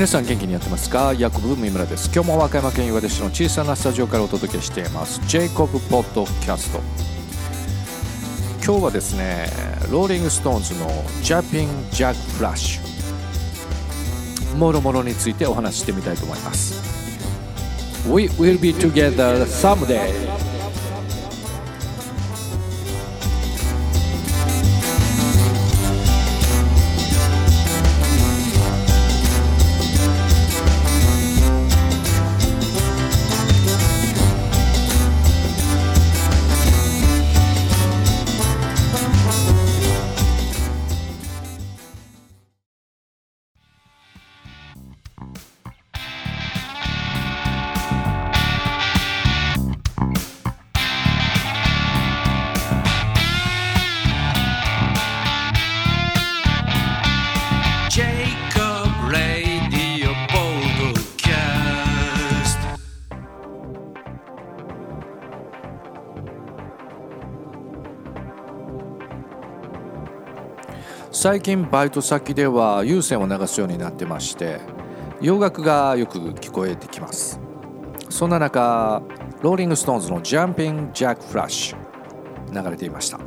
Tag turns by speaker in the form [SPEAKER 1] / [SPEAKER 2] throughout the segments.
[SPEAKER 1] 皆さん元気にやってますか？ヤコブ三村です。今日も和歌山県岩出市の小さなスタジオからお届けしています。ジェイコブポッドキャスト今日はですねローリングストーンズの Jumping Jack Flash もろもろについてお話ししてみたいと思います。We will be together someday 最近バイト先では有線を流すようになってまして洋楽がよく聞こえてきます。そんな中ローリング・ストーンズの「Jumping Jack Flash」流れていました。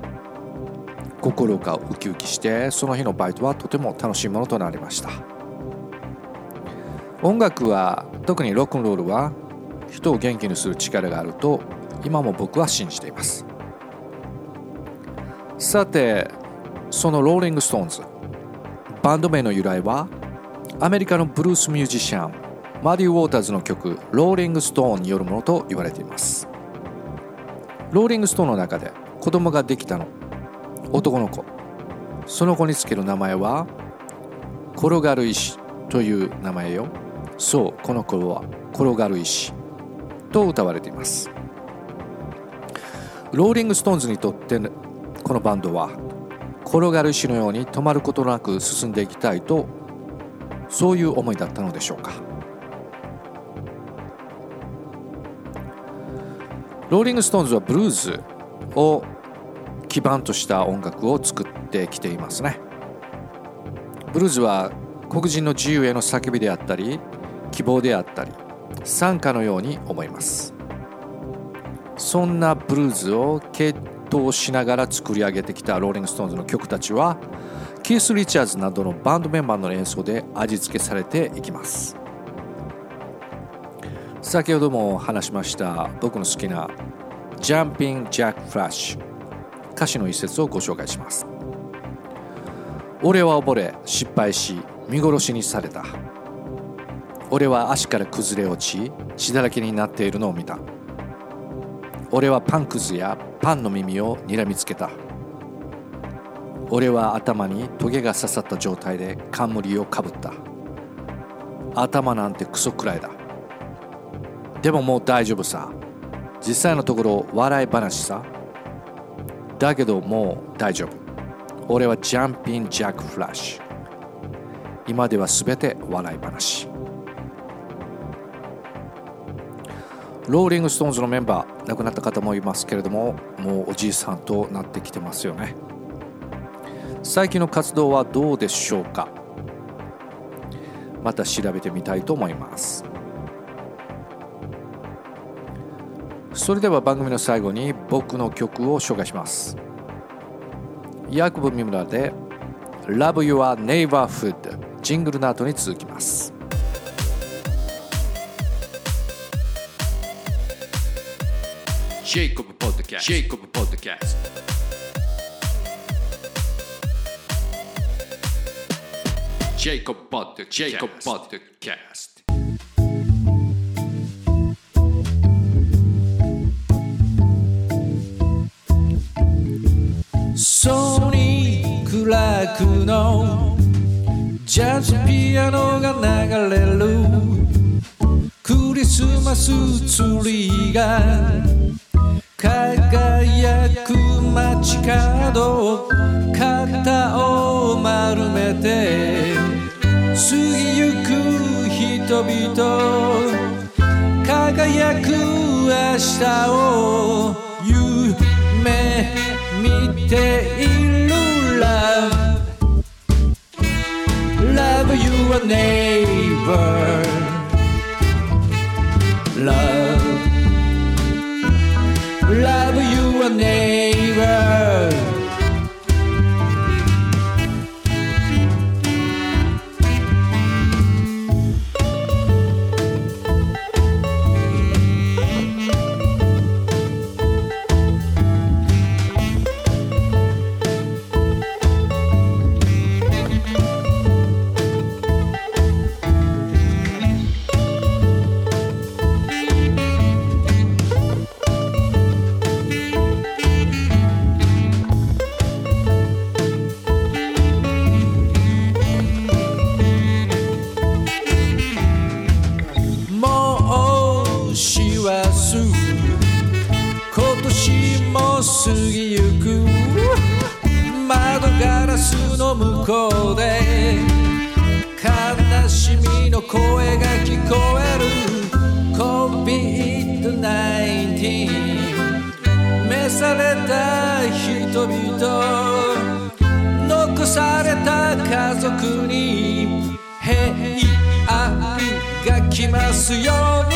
[SPEAKER 1] 心がウキウキしてその日のバイトはとても楽しいものとなりました。音楽は特にロックンロールは人を元気にする力があると今も僕は信じています。さてそのローリング・ストーンズバンド名の由来はアメリカのブルースミュージシャンマディ・ウォーターズの曲「ローリング・ストーン」によるものと言われています。ローリング・ストーンの中で子供ができたの。男の子。その子につける名前は転がる石という名前よ。そうこの子は転がる石と歌われています。ローリング・ストーンズにとってこのバンドは転がる石のように止まることなく進んでいきたいとそういう思いだったのでしょうか。ローリング・ストーンズはブルーズを基盤とした音楽を作ってきていますね。ブルーズは黒人の自由への叫びであったり希望であったり賛歌のように思います。そんなブルーズを踏襲しながら作り上げてきたローリング・ストーンズの曲たちはキース・リチャーズなどのバンドメンバーの演奏で味付けされていきます。先ほども話しました僕の好きな「ジャンピング・ジャック・フラッシュ」歌詞の一節をご紹介します。俺は溺れ失敗し見殺しにされた。俺は足から崩れ落ち血だらけになっているのを見た。俺はパンくずやパンの耳を睨みつけた。俺は頭にトゲが刺さった状態で冠をかぶった。頭なんてクソくらいだ。でももう大丈夫さ。実際のところ笑い話さ。だけどもう大丈夫。俺はジャンピン・ジャック・フラッシュ。今では全て笑い話。ローリング・ストーンズのメンバー亡くなった方もいますけれどももうおじいさんとなってきてますよね。最近の活動はどうでしょうか？また調べてみたいと思います。それでは番組の最後に僕の曲を紹介します。ヤクブ・ミムラで Love Your Neighborhood ジングルの後に続きます。ジェイコブポッドキャスト。ジェイコブポッドキャスト。ジ、
[SPEAKER 2] ソニークラクの。ジャズピアノが流れる。クリスマスツリーが。輝く街角肩を丸めて過ぎゆく人々輝く明日を夢見ている Love Love your name neighbor. Love, a name. 過ぎゆく。窓ガラスの向こうで悲しみの声が聞こえる。COVID-19 召された人々残された家族に平安が来ますように。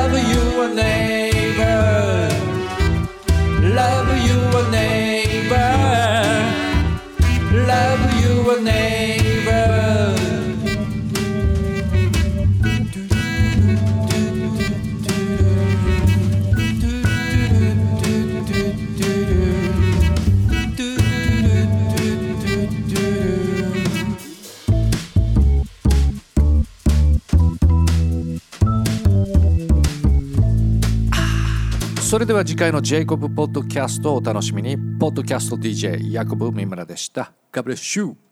[SPEAKER 2] Love you a neighbor. Love you a neighbor. Love you a neighbor.
[SPEAKER 1] それでは次回のジェイコブポッドキャストをお楽しみに。ポッドキャスト DJ ヤコブ三村でした。God bless you!